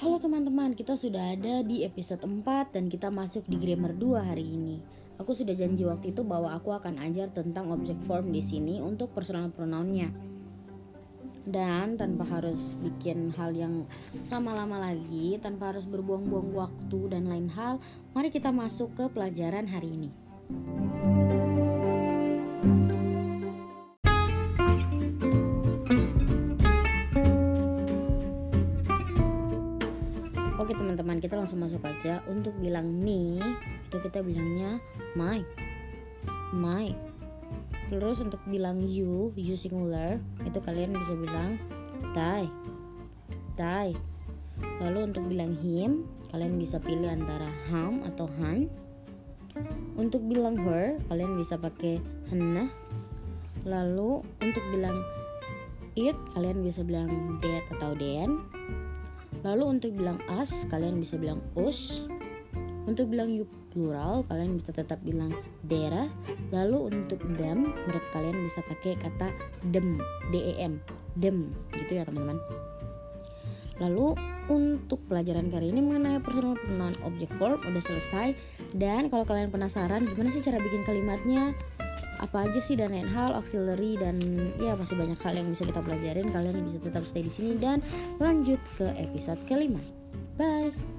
Halo teman-teman, kita sudah ada di episode 4 dan kita masuk di grammar 2 hari ini. Aku sudah janji waktu itu bahwa aku akan ajar tentang object form di sini untuk personal pronounnya. Dan tanpa harus bikin hal yang lama-lama lagi, tanpa harus berbuang-buang waktu dan lain hal, mari kita masuk ke pelajaran hari ini. Oke teman-teman kita langsung masuk aja. Untuk bilang me Itu kita bilangnya my. My. Terus untuk bilang you You singular Itu kalian bisa bilang die. Die. Lalu untuk bilang him Kalian bisa pilih antara ham atau han. Untuk bilang her Kalian bisa pakai hannah Lalu untuk bilang it Kalian bisa bilang that atau den Lalu untuk bilang us, kalian bisa bilang us. Untuk bilang you plural, kalian bisa tetap bilang dera. Lalu untuk them, menurut kalian bisa pakai kata dem, dem, dem, gitu ya teman-teman. Lalu untuk pelajaran kali ini mengenai personal pronoun object form udah selesai dan kalau kalian penasaran gimana sih cara bikin kalimatnya apa aja sih dan lain hal auxiliary dan ya masih banyak hal yang bisa kita pelajarin. Kalian bisa tetap stay di sini dan lanjut ke episode kelima. Bye